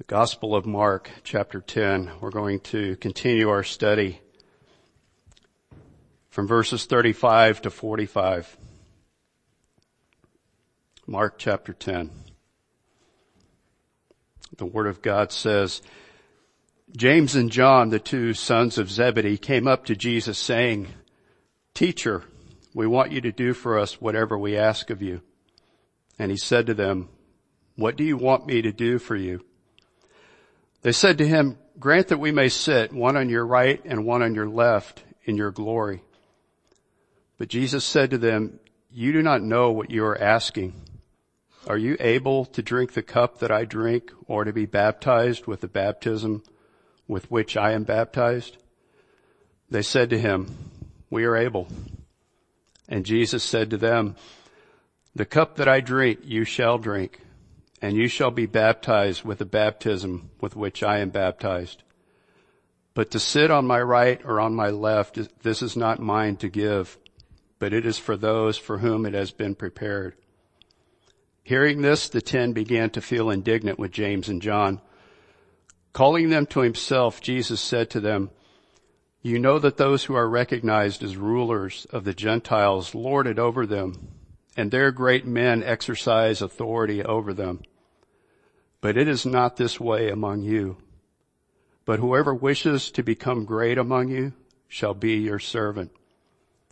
The Gospel of Mark, chapter 10. We're going to continue our study from verses 35 to 45. Mark chapter 10. The Word of God says, James and John, the two sons of Zebedee, came up to Jesus saying, Teacher, we want you to do for us whatever we ask of you. And he said to them, What do you want me to do for you? They said to him, grant that we may sit one on your right and one on your left in your glory. But Jesus said to them, you do not know what you are asking. Are you able to drink the cup that I drink or to be baptized with the baptism with which I am baptized? They said to him, we are able. And Jesus said to them, the cup that I drink you shall drink and you shall be baptized with the baptism with which I am baptized. But to sit on my right or on my left, this is not mine to give, but it is for those for whom it has been prepared. Hearing this, the ten began to feel indignant with James and John. Calling them to himself, Jesus said to them, you know that those who are recognized as rulers of the Gentiles lord it over them, and their great men exercise authority over them. But it is not this way among you. But whoever wishes to become great among you shall be your servant.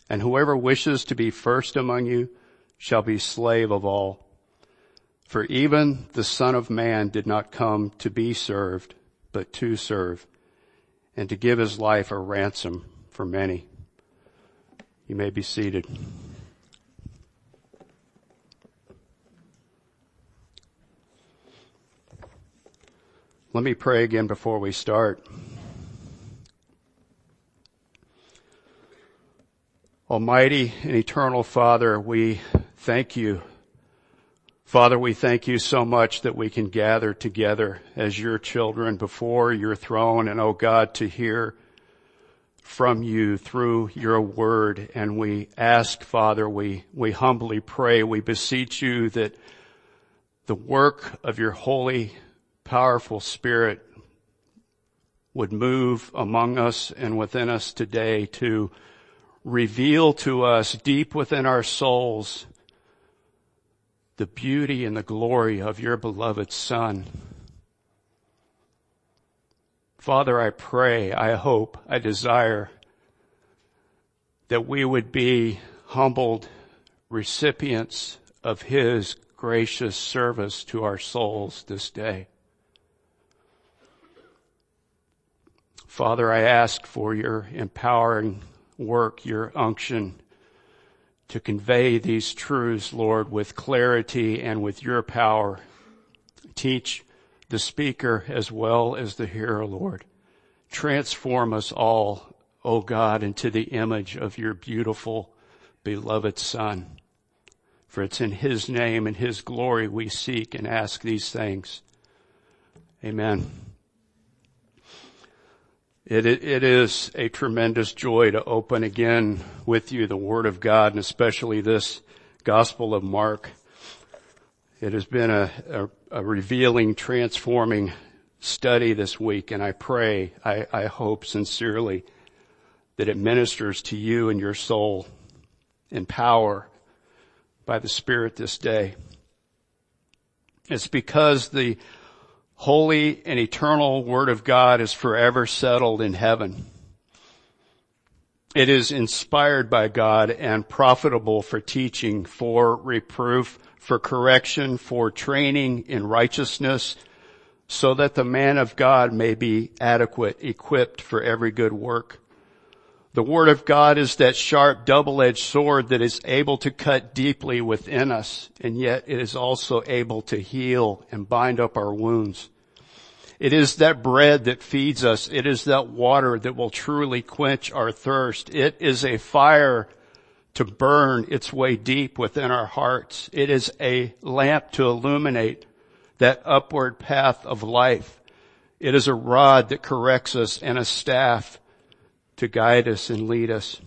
And whoever wishes to be first among you shall be slave of all. For even the son of man did not come to be served, but to serve and to give his life a ransom for many. You may be seated. Let me pray again before we start. Almighty and eternal Father, we thank you. Father, we thank you so much that we can gather together as your children before your throne and oh God to hear from you through your word. And we ask, Father, we, we humbly pray, we beseech you that the work of your holy powerful spirit would move among us and within us today to reveal to us deep within our souls the beauty and the glory of your beloved son. Father, I pray, I hope, I desire that we would be humbled recipients of his gracious service to our souls this day. Father, I ask for your empowering work, your unction to convey these truths, Lord, with clarity and with your power. Teach the speaker as well as the hearer, Lord. Transform us all, O God, into the image of your beautiful, beloved Son. For it's in His name and His glory we seek and ask these things. Amen. It, it is a tremendous joy to open again with you the Word of God and especially this Gospel of Mark. It has been a, a, a revealing, transforming study this week and I pray, I, I hope sincerely that it ministers to you and your soul in power by the Spirit this day. It's because the holy and eternal Word of God is forever settled in heaven. It is inspired by God and profitable for teaching, for reproof, for correction, for training in righteousness, so that the man of God may be adequate, equipped for every good work. The Word of God is that sharp double-edged sword that is able to cut deeply within us, and yet it is also able to heal and bind up our wounds. It is that bread that feeds us. It is that water that will truly quench our thirst. It is a fire to burn its way deep within our hearts. It is a lamp to illuminate that upward path of life. It is a rod that corrects us and a staff to guide us and lead us.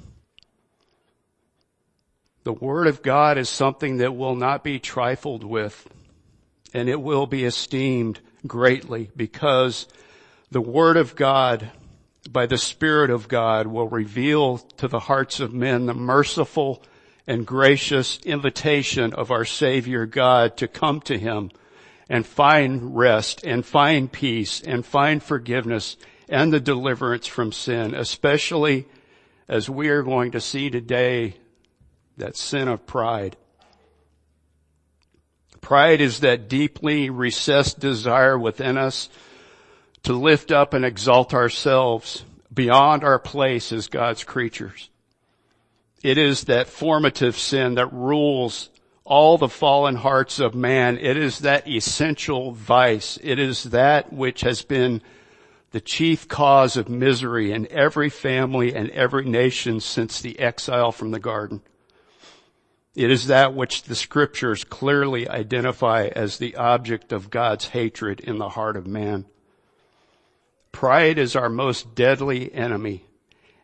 The Word of God is something that will not be trifled with and it will be esteemed greatly because the Word of God by the Spirit of God will reveal to the hearts of men the merciful and gracious invitation of our Savior God to come to Him and find rest and find peace and find forgiveness and the deliverance from sin, especially as we are going to see today that sin of pride. Pride is that deeply recessed desire within us to lift up and exalt ourselves beyond our place as God's creatures. It is that formative sin that rules all the fallen hearts of man. It is that essential vice. It is that which has been the chief cause of misery in every family and every nation since the exile from the garden. It is that which the scriptures clearly identify as the object of God's hatred in the heart of man. Pride is our most deadly enemy.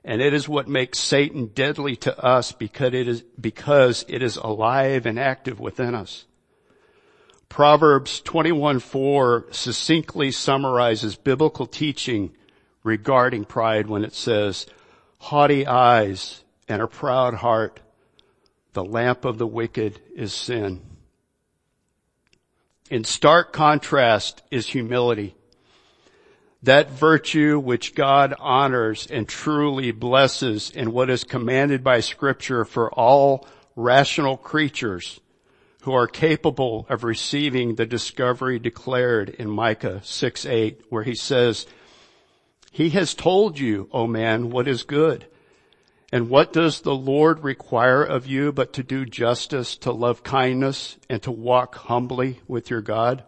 And it is what makes Satan deadly to us because it is, because it is alive and active within us. Proverbs 21:4 succinctly summarizes biblical teaching regarding pride when it says, haughty eyes and a proud heart, the lamp of the wicked is sin. In stark contrast is humility that virtue which God honors and truly blesses in what is commanded by scripture for all rational creatures who are capable of receiving the discovery declared in Micah 6 8 where he says, He has told you, O man, what is good. And what does the Lord require of you but to do justice, to love kindness, and to walk humbly with your God?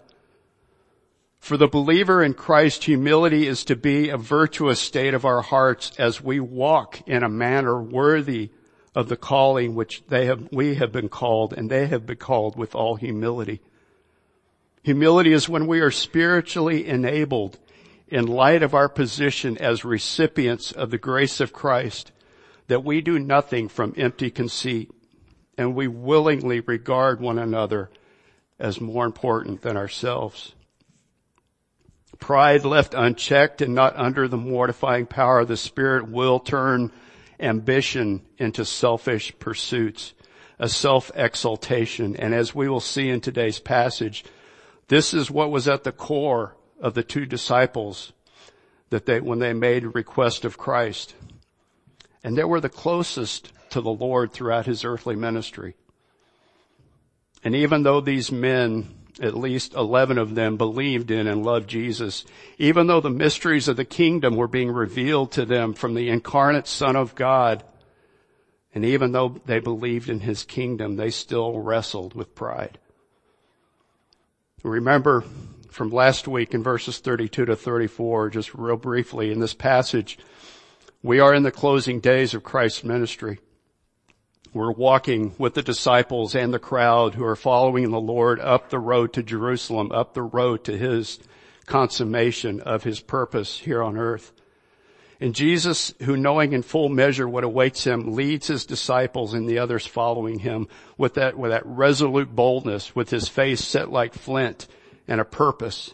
For the believer in Christ, humility is to be a virtuous state of our hearts as we walk in a manner worthy of the calling which they have, we have been called and they have been called with all humility. Humility is when we are spiritually enabled in light of our position as recipients of the grace of Christ that we do nothing from empty conceit and we willingly regard one another as more important than ourselves. Pride left unchecked and not under the mortifying power of the Spirit will turn ambition into selfish pursuits, a self-exaltation. And as we will see in today's passage, this is what was at the core of the two disciples that they, when they made request of Christ. And they were the closest to the Lord throughout his earthly ministry. And even though these men at least 11 of them believed in and loved Jesus, even though the mysteries of the kingdom were being revealed to them from the incarnate Son of God. And even though they believed in his kingdom, they still wrestled with pride. Remember from last week in verses 32 to 34, just real briefly in this passage, we are in the closing days of Christ's ministry. We're walking with the disciples and the crowd who are following the Lord up the road to Jerusalem, up the road to his consummation of his purpose here on earth. And Jesus, who knowing in full measure what awaits him, leads his disciples and the others following him with that, with that resolute boldness, with his face set like flint and a purpose.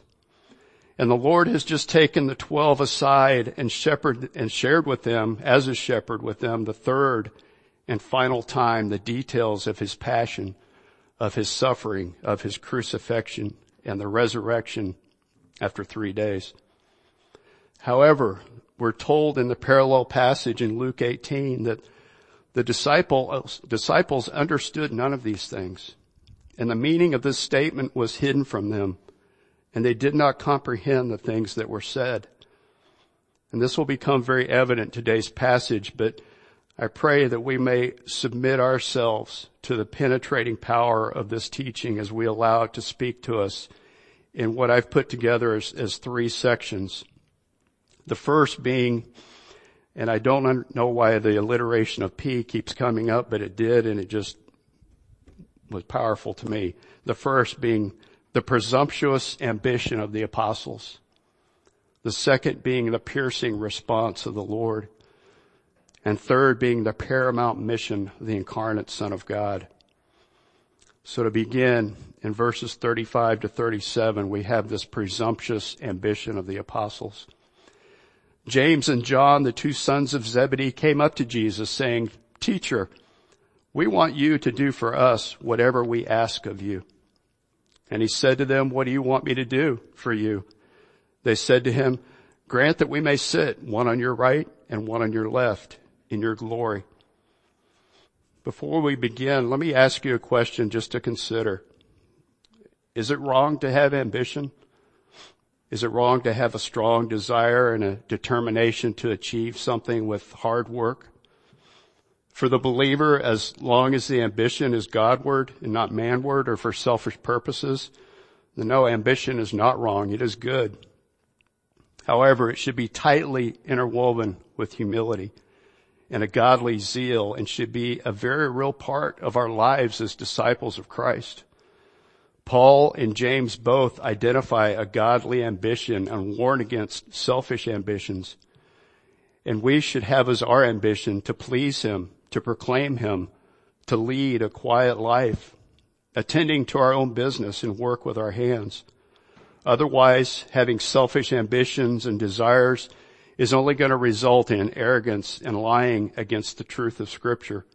And the Lord has just taken the twelve aside and shepherd and shared with them as a shepherd with them the third and final time the details of his passion, of his suffering, of his crucifixion and the resurrection after three days. However, we're told in the parallel passage in Luke 18 that the disciples, disciples understood none of these things. And the meaning of this statement was hidden from them. And they did not comprehend the things that were said. And this will become very evident today's passage, but I pray that we may submit ourselves to the penetrating power of this teaching as we allow it to speak to us in what I've put together as, as three sections. The first being, and I don't know why the alliteration of P keeps coming up, but it did and it just was powerful to me. The first being the presumptuous ambition of the apostles. The second being the piercing response of the Lord and third being the paramount mission of the incarnate Son of God. So to begin, in verses 35 to 37, we have this presumptuous ambition of the apostles. James and John, the two sons of Zebedee, came up to Jesus saying, Teacher, we want you to do for us whatever we ask of you. And he said to them, what do you want me to do for you? They said to him, grant that we may sit one on your right and one on your left in your glory. Before we begin, let me ask you a question just to consider. Is it wrong to have ambition? Is it wrong to have a strong desire and a determination to achieve something with hard work? For the believer, as long as the ambition is Godward and not manward or for selfish purposes, then no, ambition is not wrong. It is good. However, it should be tightly interwoven with humility and a godly zeal and should be a very real part of our lives as disciples of Christ. Paul and James both identify a godly ambition and warn against selfish ambitions. And we should have as our ambition to please Him, to proclaim Him, to lead a quiet life, attending to our own business and work with our hands. Otherwise, having selfish ambitions and desires is only going to result in arrogance and lying against the truth of scripture,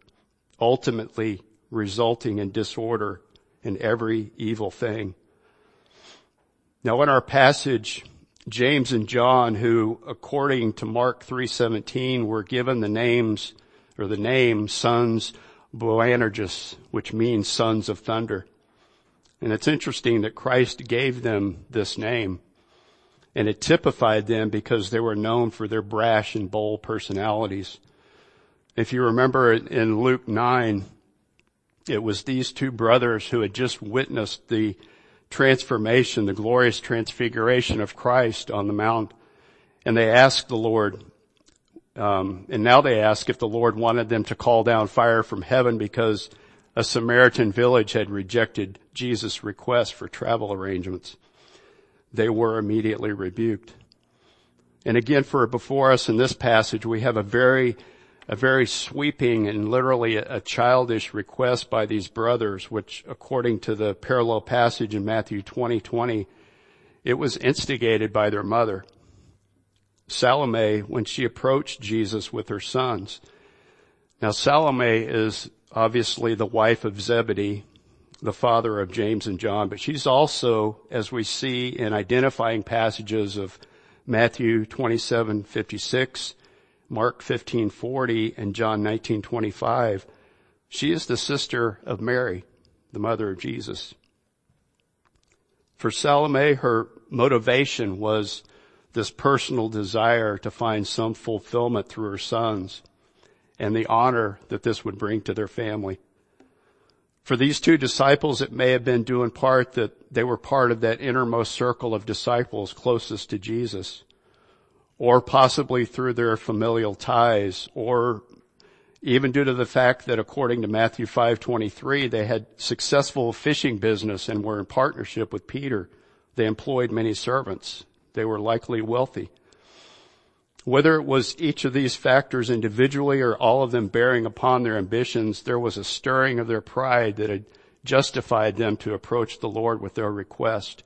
ultimately resulting in disorder and every evil thing. Now in our passage, James and John, who according to Mark 3.17 were given the names or the name sons Boanerges, which means sons of thunder. And it's interesting that Christ gave them this name and it typified them because they were known for their brash and bold personalities. If you remember in Luke 9, it was these two brothers who had just witnessed the transformation, the glorious transfiguration of Christ on the mount. And they asked the Lord, um, and now they ask if the Lord wanted them to call down fire from heaven because a Samaritan village had rejected Jesus' request for travel arrangements they were immediately rebuked. And again, for before us in this passage, we have a very, a very sweeping and literally a, childish request by these brothers, which according to the parallel passage in Matthew 20, 20, it was instigated by their mother. Salome, when she approached Jesus with her sons. Now Salome is obviously the wife of Zebedee, the father of James and John, but she's also, as we see in identifying passages of Matthew 27, 56, Mark 15, 40, and John 19, 25, she is the sister of Mary, the mother of Jesus. For Salome, her motivation was this personal desire to find some fulfillment through her sons and the honor that this would bring to their family. For these two disciples, it may have been due in part that they were part of that innermost circle of disciples closest to Jesus, or possibly through their familial ties, or even due to the fact that according to Matthew 5:23, they had successful fishing business and were in partnership with Peter. They employed many servants. They were likely wealthy. Whether it was each of these factors individually or all of them bearing upon their ambitions, there was a stirring of their pride that had justified them to approach the Lord with their request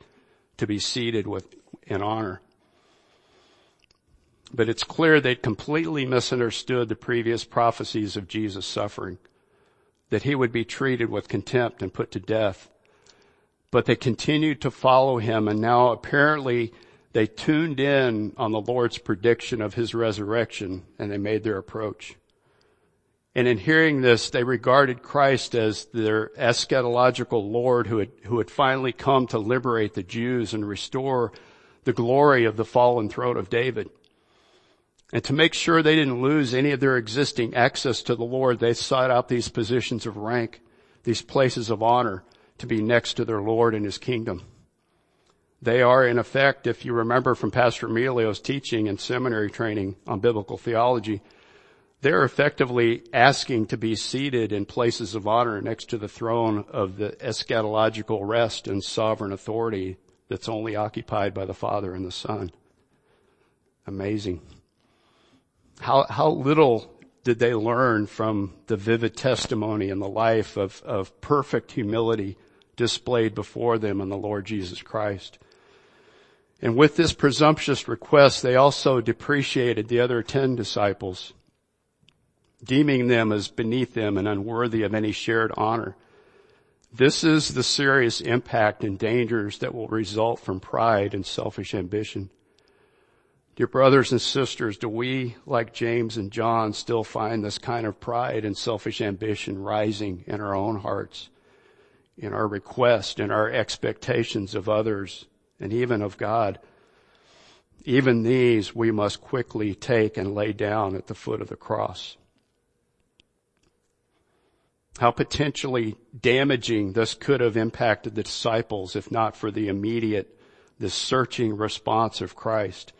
to be seated with, in honor. But it's clear they completely misunderstood the previous prophecies of Jesus' suffering, that he would be treated with contempt and put to death. But they continued to follow him and now apparently they tuned in on the Lord's prediction of his resurrection and they made their approach. And in hearing this, they regarded Christ as their eschatological Lord who had, who had finally come to liberate the Jews and restore the glory of the fallen throne of David. And to make sure they didn't lose any of their existing access to the Lord, they sought out these positions of rank, these places of honor to be next to their Lord and His kingdom. They are in effect, if you remember from Pastor Emilio's teaching and seminary training on biblical theology, they're effectively asking to be seated in places of honor next to the throne of the eschatological rest and sovereign authority that's only occupied by the Father and the Son. Amazing. How, how little did they learn from the vivid testimony and the life of, of perfect humility displayed before them in the Lord Jesus Christ. And with this presumptuous request, they also depreciated the other ten disciples, deeming them as beneath them and unworthy of any shared honor. This is the serious impact and dangers that will result from pride and selfish ambition. Dear brothers and sisters, do we, like James and John, still find this kind of pride and selfish ambition rising in our own hearts? in our request in our expectations of others and even of God. Even these we must quickly take and lay down at the foot of the cross. How potentially damaging this could have impacted the disciples if not for the immediate, the searching response of Christ.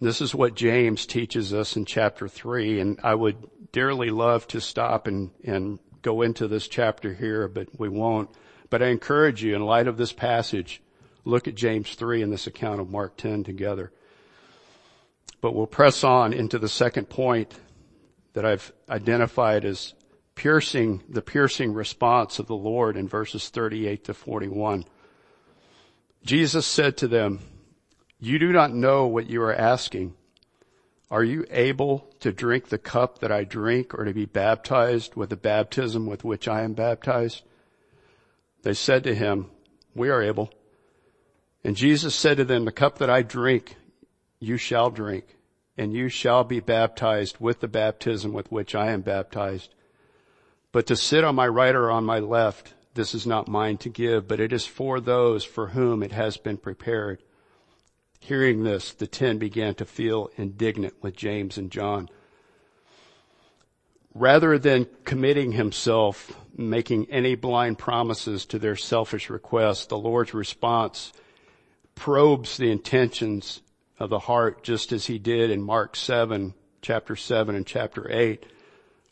This is what James teaches us in chapter three, and I would dearly love to stop and, and go into this chapter here, but we won't. But I encourage you, in light of this passage, look at James 3 and this account of Mark 10 together. But we'll press on into the second point that I've identified as piercing, the piercing response of the Lord in verses 38 to 41. Jesus said to them, you do not know what you are asking. Are you able to drink the cup that I drink or to be baptized with the baptism with which I am baptized? They said to him, we are able. And Jesus said to them, the cup that I drink, you shall drink and you shall be baptized with the baptism with which I am baptized. But to sit on my right or on my left, this is not mine to give, but it is for those for whom it has been prepared. Hearing this, the ten began to feel indignant with James and John. Rather than committing himself, making any blind promises to their selfish requests, the Lord's response probes the intentions of the heart just as he did in Mark 7, chapter 7 and chapter 8,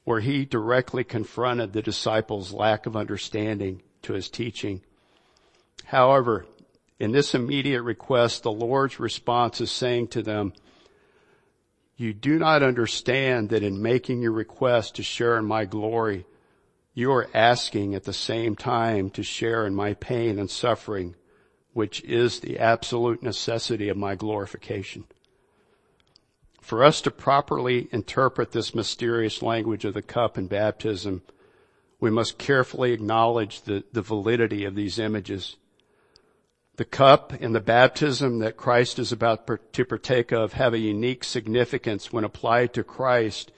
where he directly confronted the disciples' lack of understanding to his teaching. However, in this immediate request, the Lord's response is saying to them, you do not understand that in making your request to share in my glory, you are asking at the same time to share in my pain and suffering, which is the absolute necessity of my glorification. For us to properly interpret this mysterious language of the cup and baptism, we must carefully acknowledge the, the validity of these images. The cup and the baptism that Christ is about to partake of have a unique significance when applied to Christ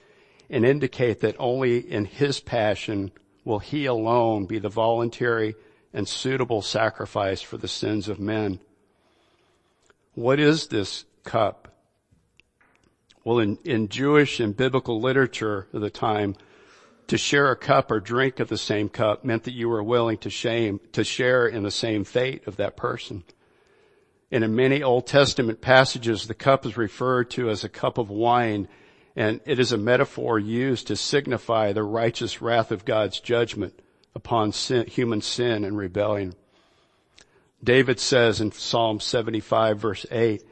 and indicate that only in His passion will He alone be the voluntary and suitable sacrifice for the sins of men. What is this cup? Well, in, in Jewish and biblical literature of the time, to share a cup or drink of the same cup meant that you were willing to shame, to share in the same fate of that person. And in many Old Testament passages, the cup is referred to as a cup of wine, and it is a metaphor used to signify the righteous wrath of God's judgment upon sin, human sin and rebellion. David says in Psalm 75 verse 8,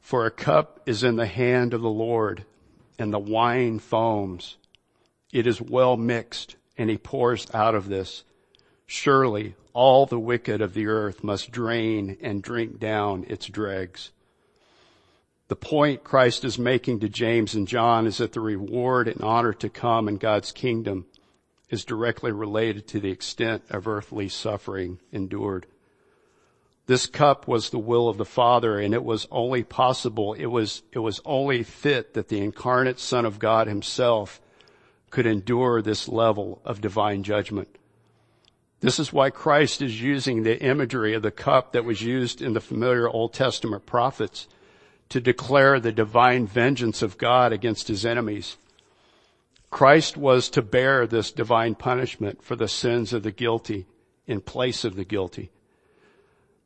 for a cup is in the hand of the Lord and the wine foams. It is well mixed and he pours out of this. Surely all the wicked of the earth must drain and drink down its dregs. The point Christ is making to James and John is that the reward and honor to come in God's kingdom is directly related to the extent of earthly suffering endured. This cup was the will of the Father and it was only possible, it was, it was only fit that the incarnate Son of God himself could endure this level of divine judgment. This is why Christ is using the imagery of the cup that was used in the familiar Old Testament prophets to declare the divine vengeance of God against his enemies. Christ was to bear this divine punishment for the sins of the guilty in place of the guilty.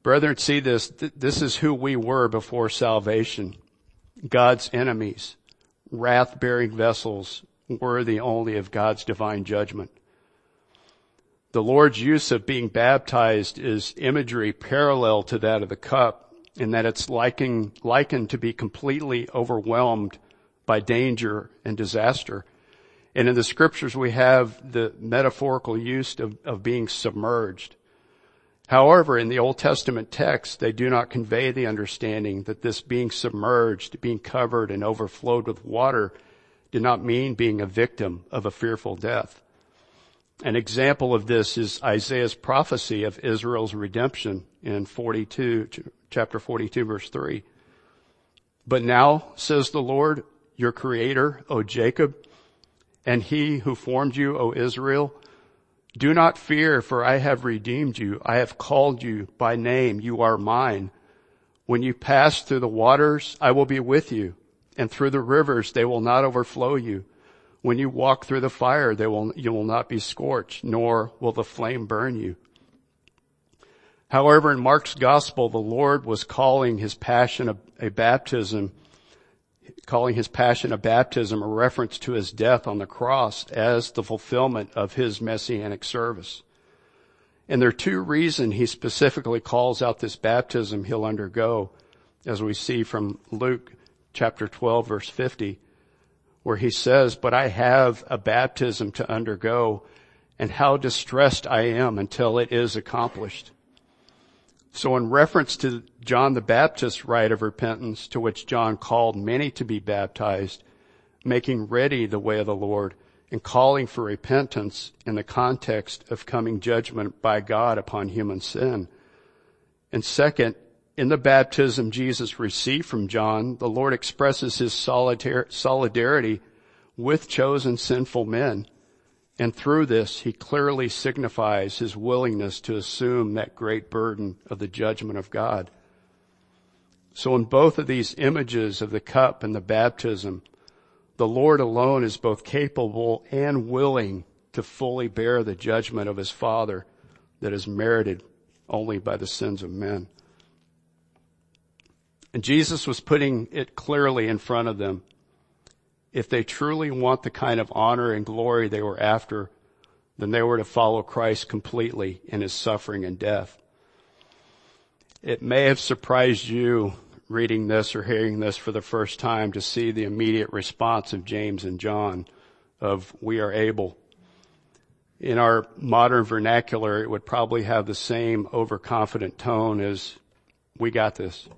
Brethren, see this. This is who we were before salvation. God's enemies, wrath-bearing vessels, worthy only of God's divine judgment. The Lord's use of being baptized is imagery parallel to that of the cup in that it's likened, likened to be completely overwhelmed by danger and disaster. And in the scriptures we have the metaphorical use of, of being submerged. However, in the Old Testament text, they do not convey the understanding that this being submerged, being covered and overflowed with water did not mean being a victim of a fearful death. An example of this is Isaiah's prophecy of Israel's redemption in 42, chapter 42 verse 3. But now, says the Lord, your creator, O Jacob, and he who formed you, O Israel, do not fear, for I have redeemed you. I have called you by name. You are mine. When you pass through the waters, I will be with you, and through the rivers, they will not overflow you. When you walk through the fire, they will, you will not be scorched, nor will the flame burn you. However, in Mark's gospel, the Lord was calling his passion a, a baptism calling his passion a baptism a reference to his death on the cross as the fulfillment of his messianic service. And there are two reasons he specifically calls out this baptism he'll undergo, as we see from Luke chapter 12 verse 50, where he says, but I have a baptism to undergo and how distressed I am until it is accomplished. So in reference to John the Baptist's rite of repentance to which John called many to be baptized, making ready the way of the Lord and calling for repentance in the context of coming judgment by God upon human sin. And second, in the baptism Jesus received from John, the Lord expresses his solidarity with chosen sinful men and through this, he clearly signifies his willingness to assume that great burden of the judgment of God. So in both of these images of the cup and the baptism, the Lord alone is both capable and willing to fully bear the judgment of his Father that is merited only by the sins of men. And Jesus was putting it clearly in front of them if they truly want the kind of honor and glory they were after, then they were to follow Christ completely in his suffering and death. It may have surprised you reading this or hearing this for the first time to see the immediate response of James and John of we are able. In our modern vernacular, it would probably have the same overconfident tone as we got this.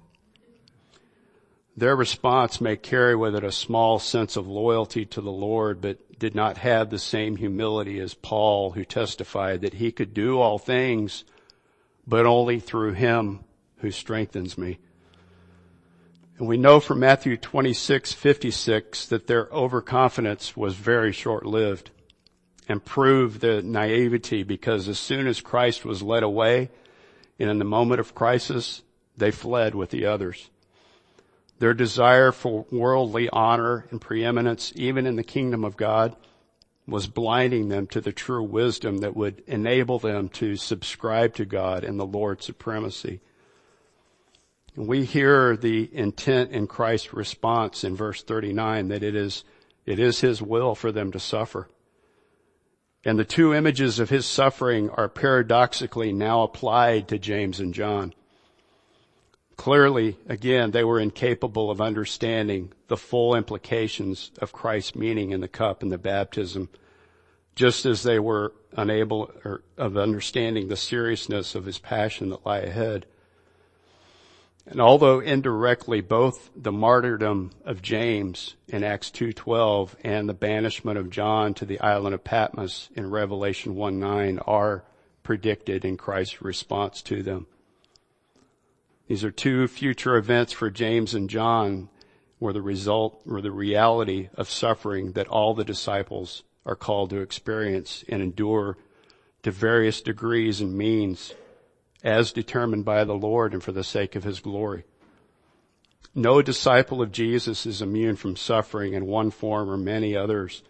Their response may carry with it a small sense of loyalty to the Lord, but did not have the same humility as Paul, who testified that he could do all things, but only through him who strengthens me. And we know from Matthew 26, 56 that their overconfidence was very short-lived and proved the naivety because as soon as Christ was led away and in the moment of crisis, they fled with the others. Their desire for worldly honor and preeminence, even in the kingdom of God, was blinding them to the true wisdom that would enable them to subscribe to God and the Lord's supremacy. We hear the intent in Christ's response in verse 39 that it is, it is His will for them to suffer. And the two images of His suffering are paradoxically now applied to James and John. Clearly, again, they were incapable of understanding the full implications of Christ's meaning in the cup and the baptism, just as they were unable or, of understanding the seriousness of his passion that lie ahead. And although indirectly both the martyrdom of James in Acts 2.12 and the banishment of John to the island of Patmos in Revelation 1.9 are predicted in Christ's response to them. These are two future events for James and John were the result or the reality of suffering that all the disciples are called to experience and endure to various degrees and means as determined by the Lord and for the sake of his glory. No disciple of Jesus is immune from suffering in one form or many others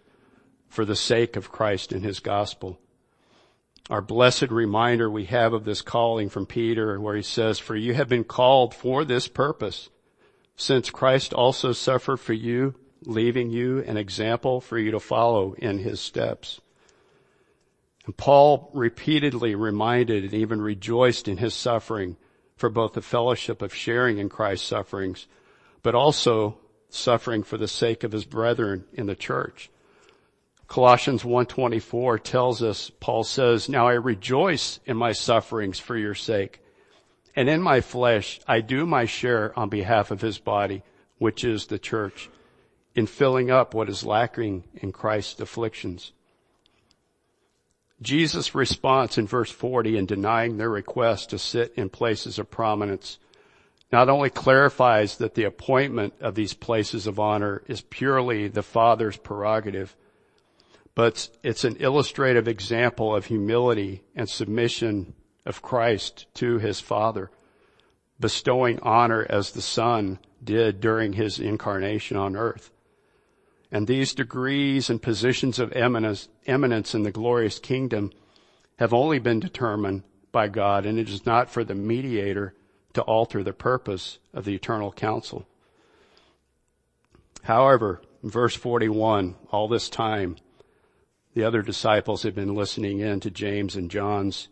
for the sake of Christ and his gospel our blessed reminder we have of this calling from Peter where he says, for you have been called for this purpose, since Christ also suffered for you, leaving you an example for you to follow in his steps. And Paul repeatedly reminded and even rejoiced in his suffering for both the fellowship of sharing in Christ's sufferings, but also suffering for the sake of his brethren in the church. Colossians 1.24 tells us, Paul says, Now I rejoice in my sufferings for your sake. And in my flesh, I do my share on behalf of his body, which is the church, in filling up what is lacking in Christ's afflictions. Jesus' response in verse 40 in denying their request to sit in places of prominence not only clarifies that the appointment of these places of honor is purely the Father's prerogative, but it's an illustrative example of humility and submission of Christ to his Father, bestowing honor as the Son did during his incarnation on earth. And these degrees and positions of eminence, eminence in the glorious kingdom have only been determined by God, and it is not for the mediator to alter the purpose of the eternal council. However, verse 41, all this time, the other disciples had been listening in to James and John's,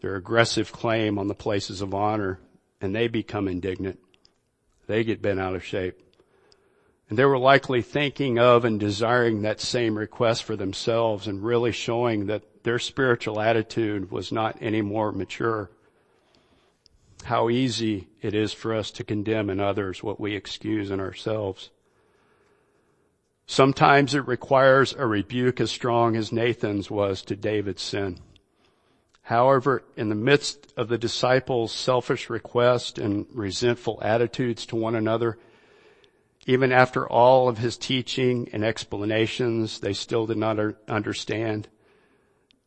their aggressive claim on the places of honor, and they become indignant. They get bent out of shape. And they were likely thinking of and desiring that same request for themselves and really showing that their spiritual attitude was not any more mature. How easy it is for us to condemn in others what we excuse in ourselves. Sometimes it requires a rebuke as strong as Nathan's was to David's sin. However, in the midst of the disciples' selfish request and resentful attitudes to one another, even after all of his teaching and explanations, they still did not understand.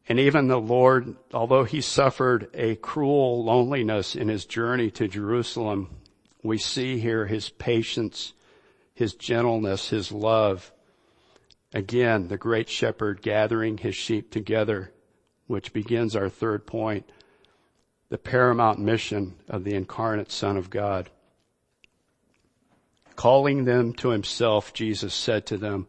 And even the Lord, although he suffered a cruel loneliness in his journey to Jerusalem, we see here his patience, his gentleness, his love. Again, the great shepherd gathering his sheep together, which begins our third point, the paramount mission of the incarnate Son of God. Calling them to himself, Jesus said to them,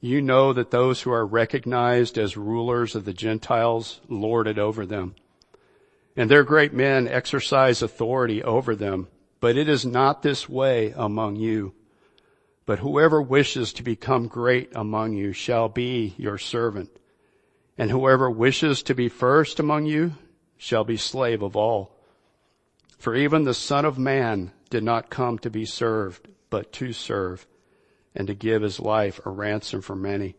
you know that those who are recognized as rulers of the Gentiles lord it over them. And their great men exercise authority over them. But it is not this way among you. But whoever wishes to become great among you shall be your servant. And whoever wishes to be first among you shall be slave of all. For even the Son of Man did not come to be served, but to serve and to give his life a ransom for many.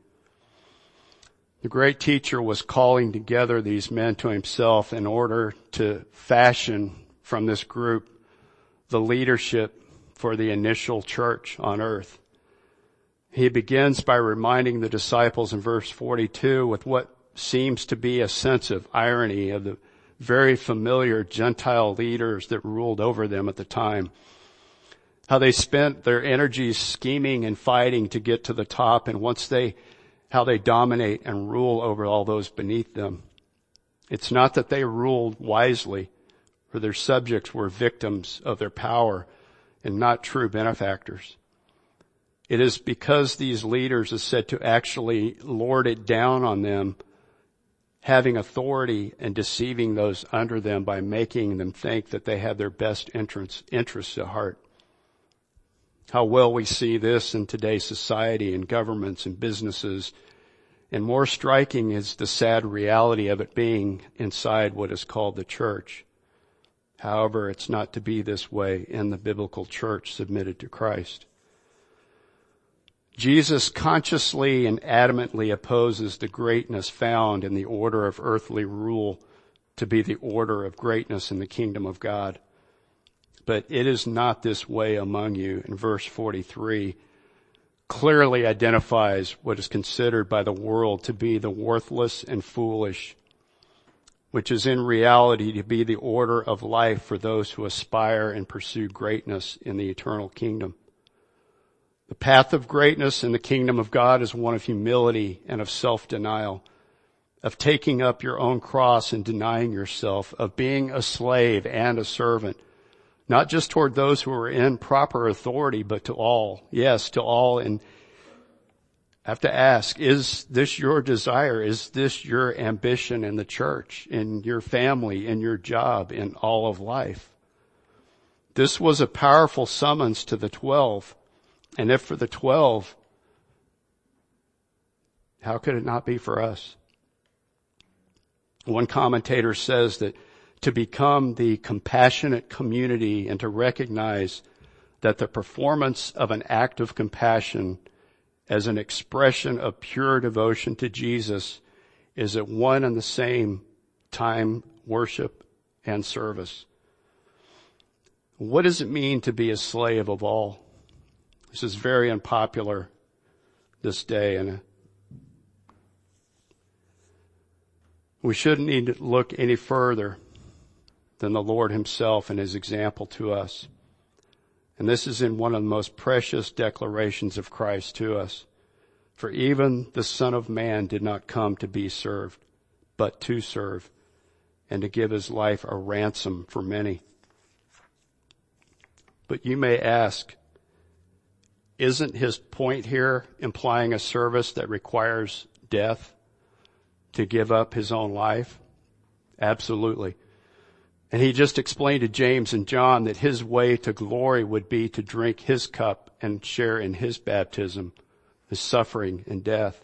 The great teacher was calling together these men to himself in order to fashion from this group the leadership for the initial church on earth. He begins by reminding the disciples in verse 42 with what seems to be a sense of irony of the very familiar Gentile leaders that ruled over them at the time. How they spent their energies scheming and fighting to get to the top and once they, how they dominate and rule over all those beneath them. It's not that they ruled wisely, for their subjects were victims of their power and not true benefactors. It is because these leaders are said to actually lord it down on them having authority and deceiving those under them by making them think that they have their best interests, interests at heart. How well we see this in today's society and governments and businesses. And more striking is the sad reality of it being inside what is called the church. However, it's not to be this way in the biblical church submitted to Christ. Jesus consciously and adamantly opposes the greatness found in the order of earthly rule to be the order of greatness in the kingdom of God. But it is not this way among you. In verse 43, clearly identifies what is considered by the world to be the worthless and foolish, which is in reality to be the order of life for those who aspire and pursue greatness in the eternal kingdom. The path of greatness in the kingdom of God is one of humility and of self-denial, of taking up your own cross and denying yourself, of being a slave and a servant, not just toward those who are in proper authority, but to all. Yes, to all. And I have to ask, is this your desire? Is this your ambition in the church, in your family, in your job, in all of life? This was a powerful summons to the twelve and if for the twelve, How could it not be for us? One commentator says that to become the compassionate community and to recognize that the performance of an act of compassion as an expression of pure devotion to Jesus is at one and the same time worship and service. What does it mean to be a slave of all? This is very unpopular this day and we shouldn't need to look any further than the Lord himself and his example to us. And this is in one of the most precious declarations of Christ to us. For even the Son of Man did not come to be served, but to serve and to give his life a ransom for many. But you may ask, isn't his point here implying a service that requires death to give up his own life? Absolutely. And he just explained to James and John that his way to glory would be to drink his cup and share in his baptism, his suffering and death.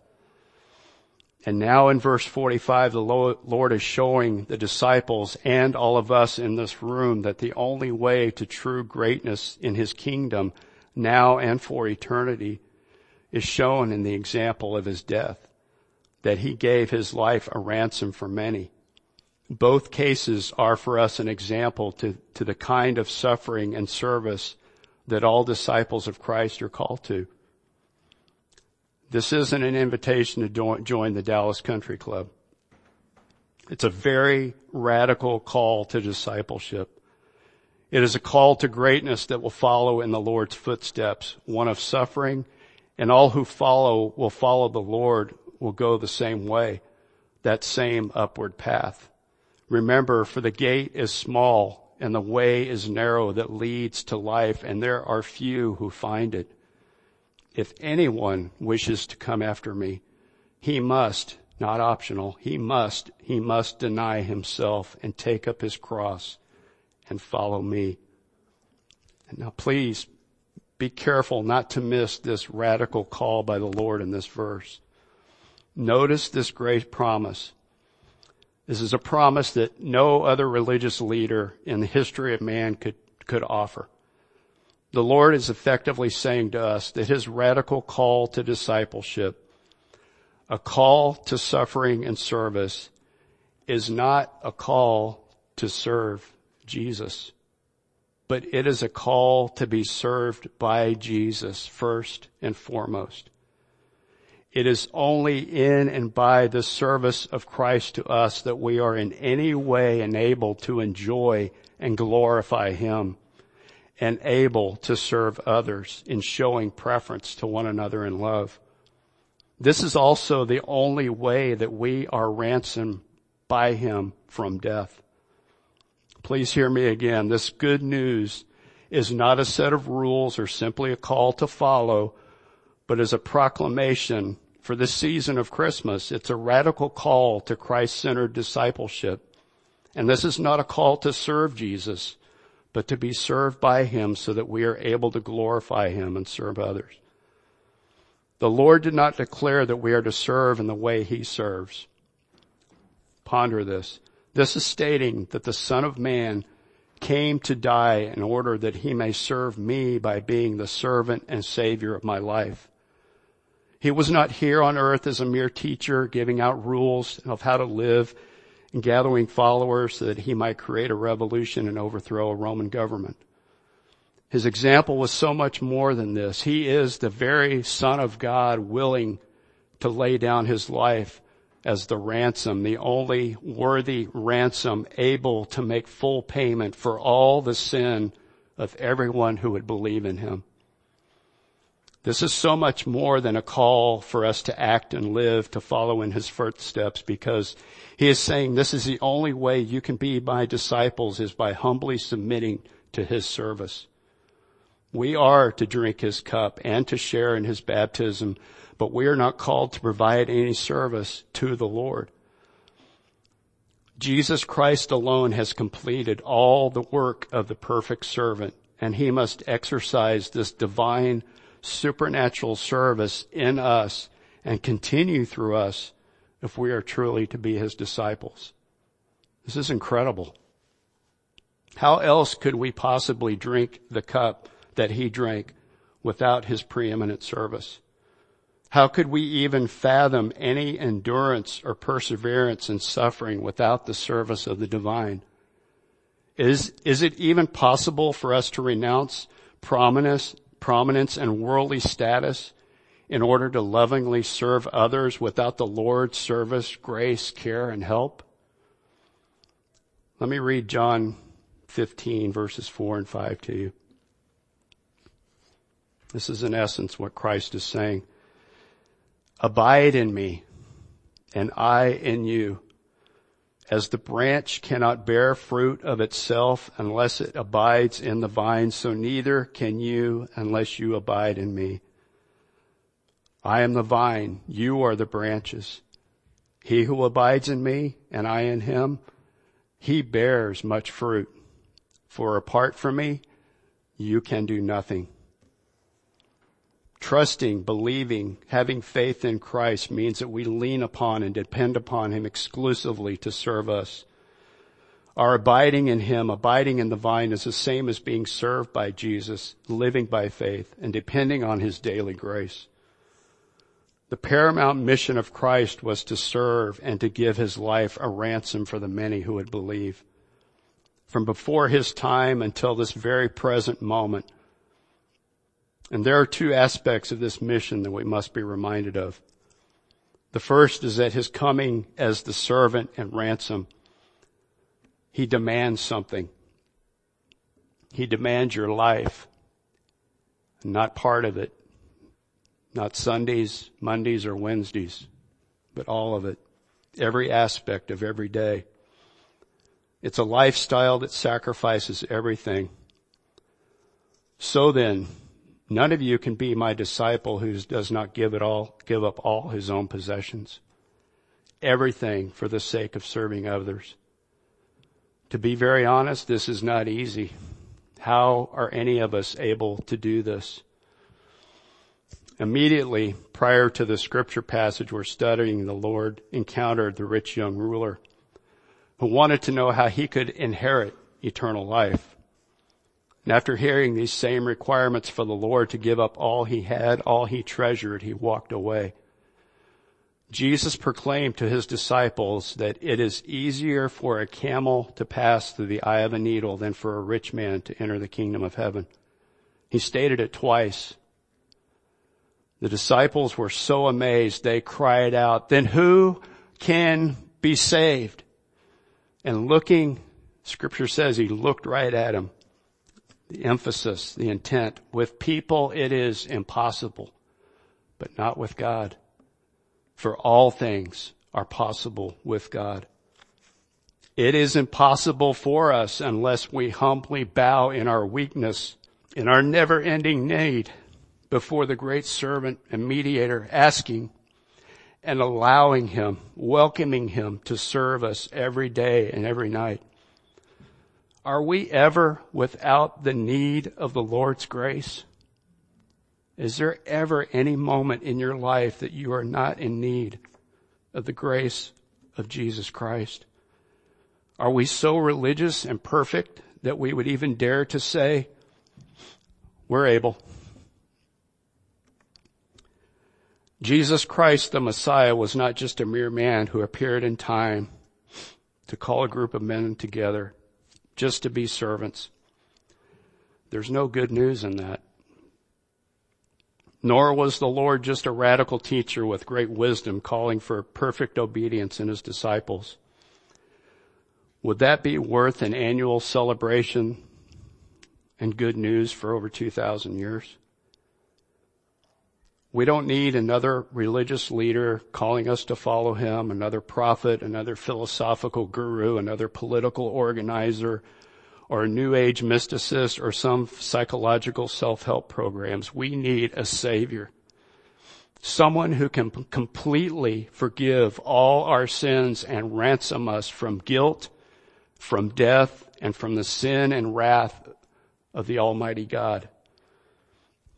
And now in verse 45, the Lord is showing the disciples and all of us in this room that the only way to true greatness in his kingdom now and for eternity is shown in the example of his death, that he gave his life a ransom for many. Both cases are for us an example to, to the kind of suffering and service that all disciples of Christ are called to. This isn't an invitation to join the Dallas Country Club. It's a very radical call to discipleship. It is a call to greatness that will follow in the Lord's footsteps, one of suffering, and all who follow will follow the Lord will go the same way, that same upward path. Remember, for the gate is small and the way is narrow that leads to life and there are few who find it. If anyone wishes to come after me, he must, not optional, he must, he must deny himself and take up his cross and follow me. And now please be careful not to miss this radical call by the Lord in this verse. Notice this great promise. This is a promise that no other religious leader in the history of man could, could offer. The Lord is effectively saying to us that his radical call to discipleship, a call to suffering and service, is not a call to serve Jesus, but it is a call to be served by Jesus first and foremost. It is only in and by the service of Christ to us that we are in any way enabled to enjoy and glorify Him and able to serve others in showing preference to one another in love. This is also the only way that we are ransomed by Him from death. Please hear me again. This good news is not a set of rules or simply a call to follow, but is a proclamation for this season of Christmas. It's a radical call to Christ-centered discipleship. And this is not a call to serve Jesus, but to be served by Him so that we are able to glorify Him and serve others. The Lord did not declare that we are to serve in the way He serves. Ponder this. This is stating that the Son of Man came to die in order that He may serve me by being the servant and Savior of my life. He was not here on earth as a mere teacher giving out rules of how to live and gathering followers so that he might create a revolution and overthrow a Roman government. His example was so much more than this. He is the very son of God willing to lay down his life as the ransom, the only worthy ransom able to make full payment for all the sin of everyone who would believe in him. This is so much more than a call for us to act and live to follow in his footsteps because he is saying this is the only way you can be my disciples is by humbly submitting to his service. We are to drink his cup and to share in his baptism, but we are not called to provide any service to the Lord. Jesus Christ alone has completed all the work of the perfect servant and he must exercise this divine supernatural service in us and continue through us if we are truly to be his disciples. This is incredible. How else could we possibly drink the cup that he drank without his preeminent service? How could we even fathom any endurance or perseverance in suffering without the service of the divine? Is, is it even possible for us to renounce prominence, prominence and worldly status in order to lovingly serve others without the Lord's service, grace, care, and help? Let me read John 15 verses 4 and 5 to you. This is in essence what Christ is saying. Abide in me and I in you. As the branch cannot bear fruit of itself unless it abides in the vine, so neither can you unless you abide in me. I am the vine, you are the branches. He who abides in me and I in him, he bears much fruit. For apart from me, you can do nothing. Trusting, believing, having faith in Christ means that we lean upon and depend upon Him exclusively to serve us. Our abiding in Him, abiding in the vine is the same as being served by Jesus, living by faith and depending on His daily grace. The paramount mission of Christ was to serve and to give His life a ransom for the many who would believe. From before His time until this very present moment, and there are two aspects of this mission that we must be reminded of. The first is that his coming as the servant and ransom, he demands something. He demands your life, not part of it, not Sundays, Mondays, or Wednesdays, but all of it, every aspect of every day. It's a lifestyle that sacrifices everything. So then, None of you can be my disciple who does not give it all, give up all his own possessions. Everything for the sake of serving others. To be very honest, this is not easy. How are any of us able to do this? Immediately prior to the scripture passage we're studying, the Lord encountered the rich young ruler who wanted to know how he could inherit eternal life. And after hearing these same requirements for the Lord to give up all he had, all he treasured, he walked away. Jesus proclaimed to his disciples that it is easier for a camel to pass through the eye of a needle than for a rich man to enter the kingdom of heaven. He stated it twice. The disciples were so amazed they cried out, then who can be saved? And looking, scripture says he looked right at him the emphasis, the intent. With people it is impossible, but not with God. For all things are possible with God. It is impossible for us unless we humbly bow in our weakness, in our never ending need before the great servant and mediator asking and allowing him, welcoming him to serve us every day and every night. Are we ever without the need of the Lord's grace? Is there ever any moment in your life that you are not in need of the grace of Jesus Christ? Are we so religious and perfect that we would even dare to say, we're able? Jesus Christ, the Messiah, was not just a mere man who appeared in time to call a group of men together just to be servants. There's no good news in that. Nor was the Lord just a radical teacher with great wisdom calling for perfect obedience in his disciples. Would that be worth an annual celebration and good news for over 2,000 years? We don't need another religious leader calling us to follow him, another prophet, another philosophical guru, another political organizer, or a new age mysticist or some psychological self-help programs. We need a savior. Someone who can completely forgive all our sins and ransom us from guilt, from death, and from the sin and wrath of the Almighty God.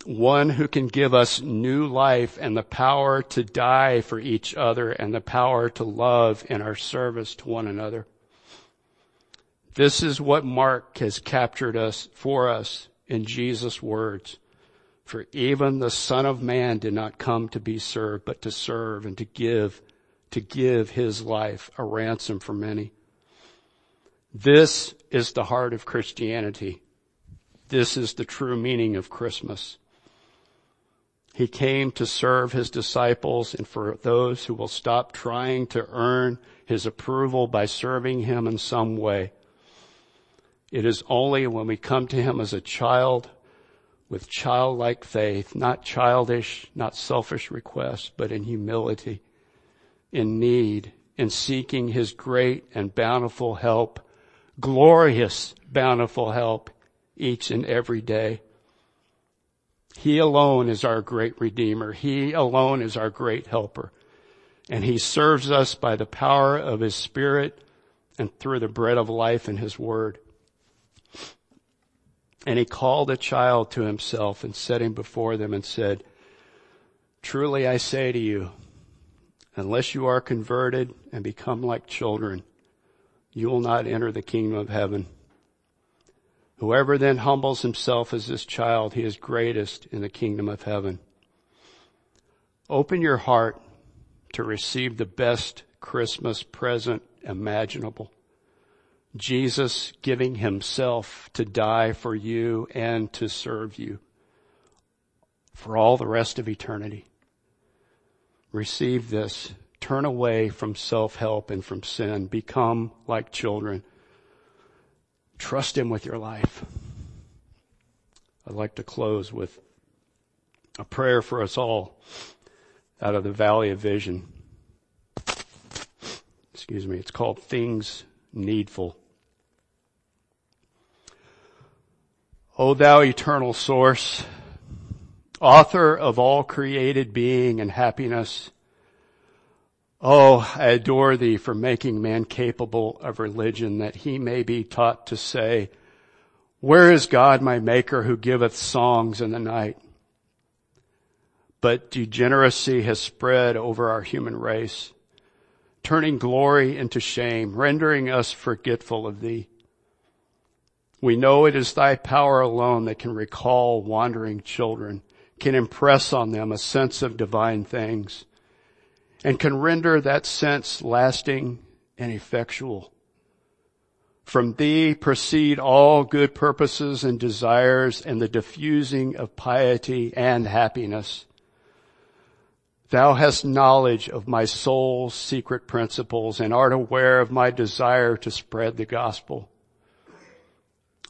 One who can give us new life and the power to die for each other and the power to love in our service to one another. This is what Mark has captured us for us in Jesus' words. For even the son of man did not come to be served, but to serve and to give, to give his life a ransom for many. This is the heart of Christianity. This is the true meaning of Christmas. He came to serve his disciples and for those who will stop trying to earn his approval by serving him in some way. It is only when we come to him as a child with childlike faith, not childish, not selfish requests, but in humility, in need, in seeking his great and bountiful help, glorious bountiful help each and every day. He alone is our great Redeemer. He alone is our great helper. And He serves us by the power of His Spirit and through the bread of life in His Word. And He called a child to Himself and set him before them and said, Truly I say to you, unless you are converted and become like children, you will not enter the kingdom of heaven. Whoever then humbles himself as this child, he is greatest in the kingdom of heaven. Open your heart to receive the best Christmas present imaginable. Jesus giving himself to die for you and to serve you for all the rest of eternity. Receive this. Turn away from self-help and from sin. Become like children. Trust Him with your life. I'd like to close with a prayer for us all out of the Valley of Vision. Excuse me. It's called Things Needful. O thou eternal source, author of all created being and happiness, Oh, I adore thee for making man capable of religion that he may be taught to say, where is God my maker who giveth songs in the night? But degeneracy has spread over our human race, turning glory into shame, rendering us forgetful of thee. We know it is thy power alone that can recall wandering children, can impress on them a sense of divine things and can render that sense lasting and effectual. From thee proceed all good purposes and desires and the diffusing of piety and happiness. Thou hast knowledge of my soul's secret principles and art aware of my desire to spread the gospel.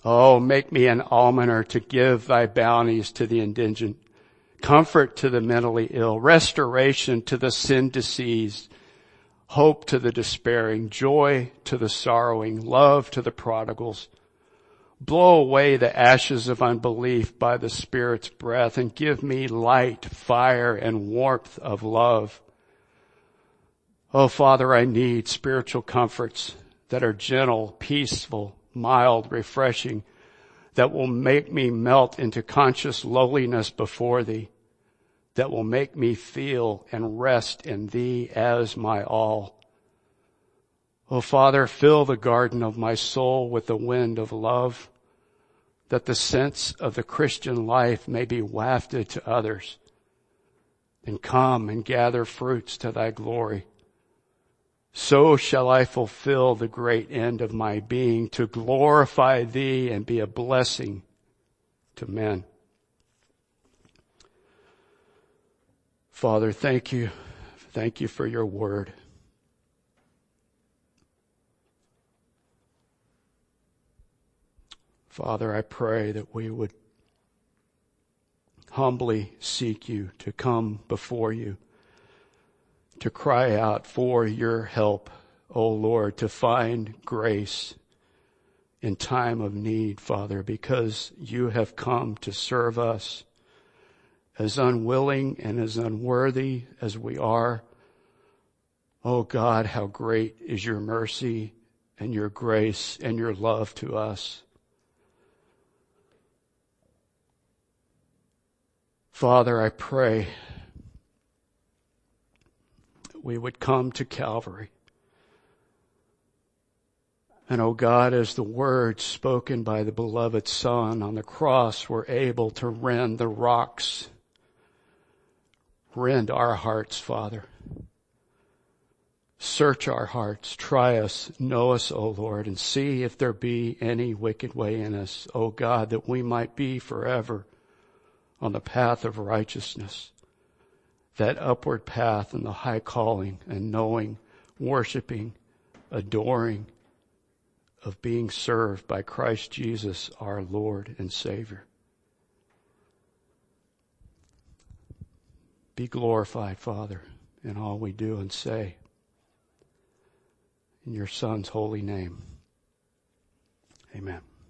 Oh, make me an almoner to give thy bounties to the indigent comfort to the mentally ill, restoration to the sin diseased, hope to the despairing, joy to the sorrowing, love to the prodigals. Blow away the ashes of unbelief by the Spirit's breath and give me light, fire, and warmth of love. Oh Father, I need spiritual comforts that are gentle, peaceful, mild, refreshing, that will make me melt into conscious lowliness before thee, that will make me feel and rest in thee as my all. Oh Father, fill the garden of my soul with the wind of love, that the sense of the Christian life may be wafted to others, and come and gather fruits to thy glory. So shall I fulfill the great end of my being to glorify thee and be a blessing to men. Father, thank you. Thank you for your word. Father, I pray that we would humbly seek you to come before you to cry out for your help, O Lord, to find grace in time of need, Father, because you have come to serve us as unwilling and as unworthy as we are. Oh God, how great is your mercy and your grace and your love to us. Father, I pray we would come to Calvary. And oh God, as the words spoken by the beloved Son on the cross were able to rend the rocks, rend our hearts, Father. Search our hearts, try us, know us, O Lord, and see if there be any wicked way in us, O God, that we might be forever on the path of righteousness, that upward path and the high calling and knowing, worshiping, adoring, of being served by Christ Jesus, our Lord and Savior. Be glorified, Father, in all we do and say in your Son's holy name. Amen.